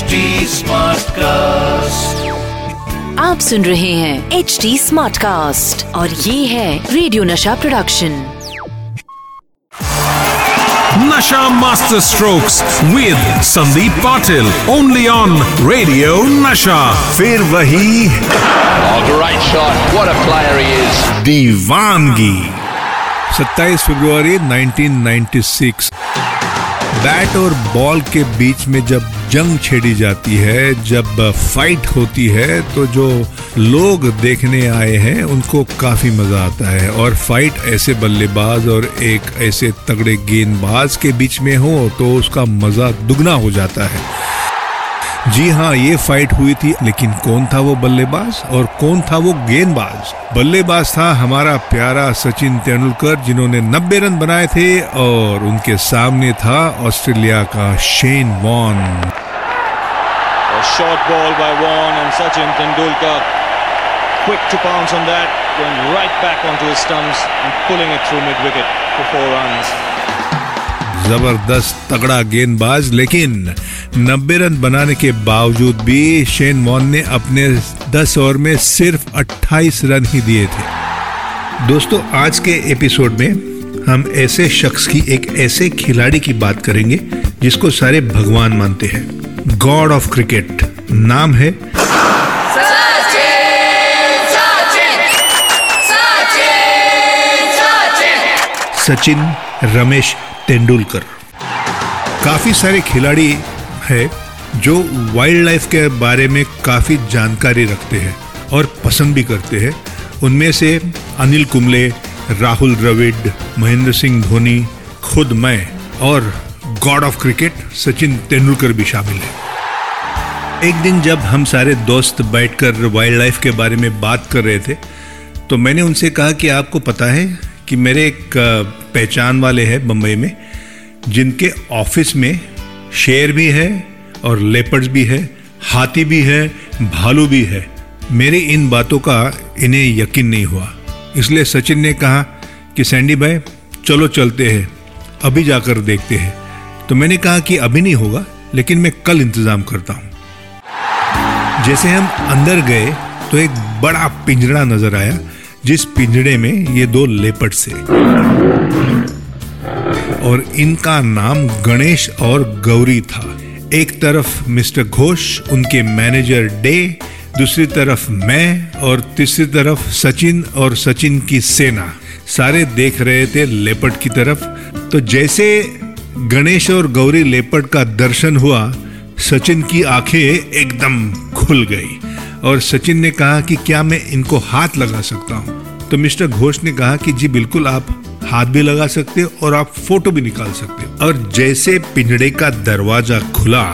Smart cast आप सुन रहे हैं एच डी स्मार्ट कास्ट और ये है radio Nasha production Nasha master strokes with Sandeep Patil only on radio Nasha फिर वही great shot what a player he is दीवानगी। 27 फरवरी 1996 बैट और बॉल के बीच में जब जंग छेड़ी जाती है, जब फाइट होती है तो जो लोग देखने आए हैं, उनको काफ़ी मज़ा आता है। और फाइट ऐसे बल्लेबाज और एक ऐसे तगड़े गेंदबाज के बीच में हो तो उसका मज़ा दुगना हो जाता है। जी हाँ ये फाइट हुई थी लेकिन कौन था वो बल्लेबाज और कौन था वो गेंदबाज बल्लेबाज था हमारा प्यारा सचिन तेंदुलकर जिन्होंने 90 रन बनाए थे और उनके सामने था ऑस्ट्रेलिया का Shane Warne short ball by Vaughan and Sachin Tendulkar. Quick to pounce on that, going right back onto his stumps and pulling it through mid-wicket for four runs. ज़बरदस्त तगड़ा गेंदबाज, लेकिन 90 रन बनाने के बावजूद भी शेन वॉन ने अपने 10 ओवर में सिर्फ़ 28 रन ही दिए थे। दोस्तों, आज के एपिसोड में हम ऐसे शख्स की, एक ऐसे खिलाड़ी की बात करेंगे, जिसको सारे भगवान मानते हैं। गॉड ऑफ़ क्रिकेट, नाम है सचिन रमेश तेंदुलकर काफ़ी सारे खिलाड़ी है जो वाइल्ड लाइफ के बारे में काफ़ी जानकारी रखते हैं और पसंद भी करते हैं। उनमें से अनिल कुंबले, राहुल द्रविड, महेंद्र सिंह धोनी, खुद मैं और god of cricket Sachin Tendulkar भी शामिल है। एक दिन जब हम सारे दोस्त बैठकर वाइल्ड लाइफ के बारे में बात कर रहे थे तो मैंने उनसे कहा कि आपको पता है कि मेरे एक पहचान वाले हैं बम्बई में, जिनके ऑफ़िस में शेर भी है और लेपर्ड्स भी है, हाथी भी है, भालू भी है। मेरी इन बातों का इन्हें यकीन नहीं हुआ। इसलिए सचिन ने कहा कि सैंडी भाई, चलो चलते हैं, अभी जाकर देखते हैं। तो मैंने कहा कि अभी नहीं होगा, लेकिन मैं कल इंतज़ाम करता हूँ। जैसे हम अंदर गए तो एक बड़ा पिंजरा नज़र आया, जिस पिंजरे में ये दो लेपर्ड से और इनका नाम गणेश और गौरी था। एक तरफ़ मिस्टर घोष, उनके मैनेजर डे, दूसरी तरफ़ मैं और तीसरी तरफ़ सचिन और सचिन की सेना। सारे देख रहे थे लेपट की तरफ़। तो जैसे गणेश और गौरी लेपट का दर्शन हुआ, सचिन की आँखें एकदम खुल गई और सचिन ने कहा कि क्या मैं इनको हाथ लगा सकता हूँ? तो मिस्टर घोष ने कहा कि जी बिल्कुल, आप हाथ भी लगा सकते हो और आप फ़ोटो भी निकाल सकते हो। और जैसे पिंजड़े का दरवाज़ा खुला,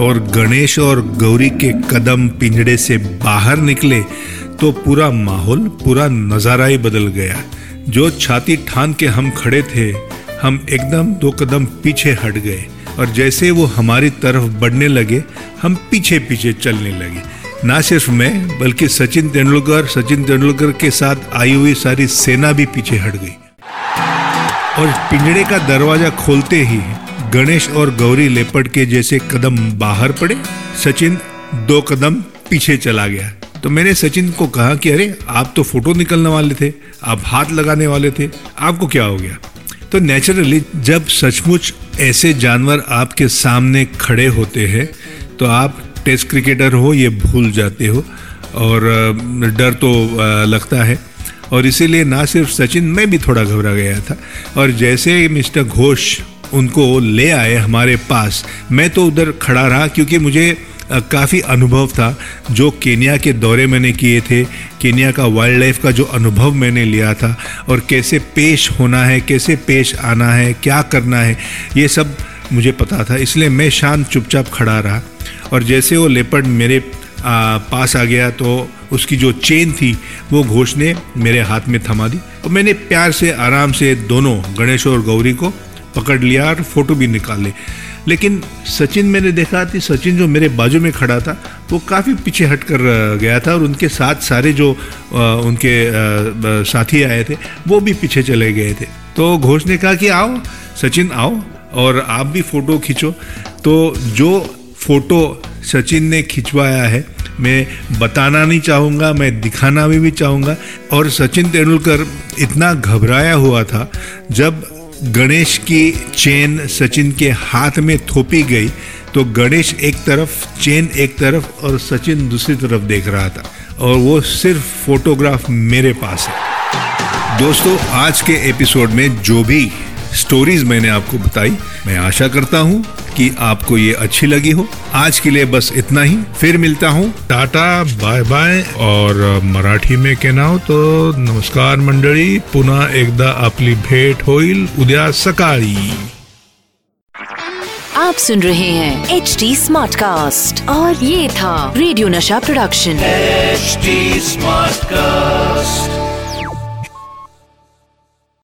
और गणेश और गौरी के कदम पिंजड़े से बाहर निकले तो पूरा माहौल, पूरा नज़ारा ही बदल गया। जो छाती ठान के हम खड़े थे, हम एकदम दो कदम पीछे हट गए। और जैसे वो हमारी तरफ़ बढ़ने लगे, हम पीछे पीछे चलने लगे। ना सिर्फ़ मैं बल्कि सचिन तेंदुलकर सचिन तेंदुलकर के साथ आई हुई सारी सेना भी पीछे हट गई। और पिंजड़े का दरवाज़ा खोलते ही गणेश और गौरी लेपट के जैसे कदम बाहर पड़े, सचिन दो कदम पीछे चला गया। तो मैंने सचिन को कहा कि अरे, आप तो फ़ोटो निकलने वाले थे, आप हाथ लगाने वाले थे, आपको क्या हो गया? तो नेचुरली जब सचमुच ऐसे जानवर आपके सामने खड़े होते हैं तो आप टेस्ट क्रिकेटर हो, ये भूल जाते हो। और डर तो लगता है। और इसीलिए ना सिर्फ़ सचिन, मैं भी थोड़ा घबरा गया था। और जैसे मिस्टर घोष उनको ले आए हमारे पास, मैं तो उधर खड़ा रहा क्योंकि मुझे काफ़ी अनुभव था, जो केनिया के दौरे मैंने किए थे, केनिया का वाइल्ड लाइफ का जो अनुभव मैंने लिया था, और कैसे पेश होना है, कैसे पेश आना है, क्या करना है, ये सब मुझे पता था। इसलिए मैं शांत, चुपचाप खड़ा रहा। और जैसे वो लेपर्ड मेरे आ, पास आ गया तो उसकी जो चेन थी वो घोष ने मेरे हाथ में थमा दी। और मैंने प्यार से आराम से दोनों गणेश और गौरी को पकड़ लिया और फ़ोटो भी निकाल ली। लेकिन सचिन मैंने देखा कि सचिन जो मेरे बाजू में खड़ा था वो काफ़ी पीछे हट कर गया था और उनके साथ सारे जो उनके साथी आए थे वो भी पीछे चले गए थे। तो घोष ने कहा कि आओ सचिन आओ और आप भी फ़ोटो खींचो। तो जो फ़ोटो सचिन ने खिंचवाया है। मैं बताना नहीं चाहूँगा मैं दिखाना भी, भी चाहूँगा। और सचिन तेंदुलकर इतना घबराया हुआ था जब गणेश की चेन सचिन के हाथ में थोपी गई तो गणेश एक तरफ़ चेन एक तरफ़ और सचिन दूसरी तरफ़ देख रहा था। और वो सिर्फ़ फोटोग्राफ मेरे पास है। दोस्तों आज के एपिसोड में जो भी स्टोरीज मैंने आपको बताई मैं आशा करता हूँ कि आपको ये अच्छी लगी हो। आज के लिए बस इतना ही। फिर मिलता हूँ। Tata bye bye. और मराठी में कहना हो तो नमस्कार मंडळी पुन्हा एकदा आपली भेट होईल। उद्या सकाळी। आप सुन रहे हैं एच डी स्मार्ट कास्ट और ये था radio Nasha production. HD smart Smartcast.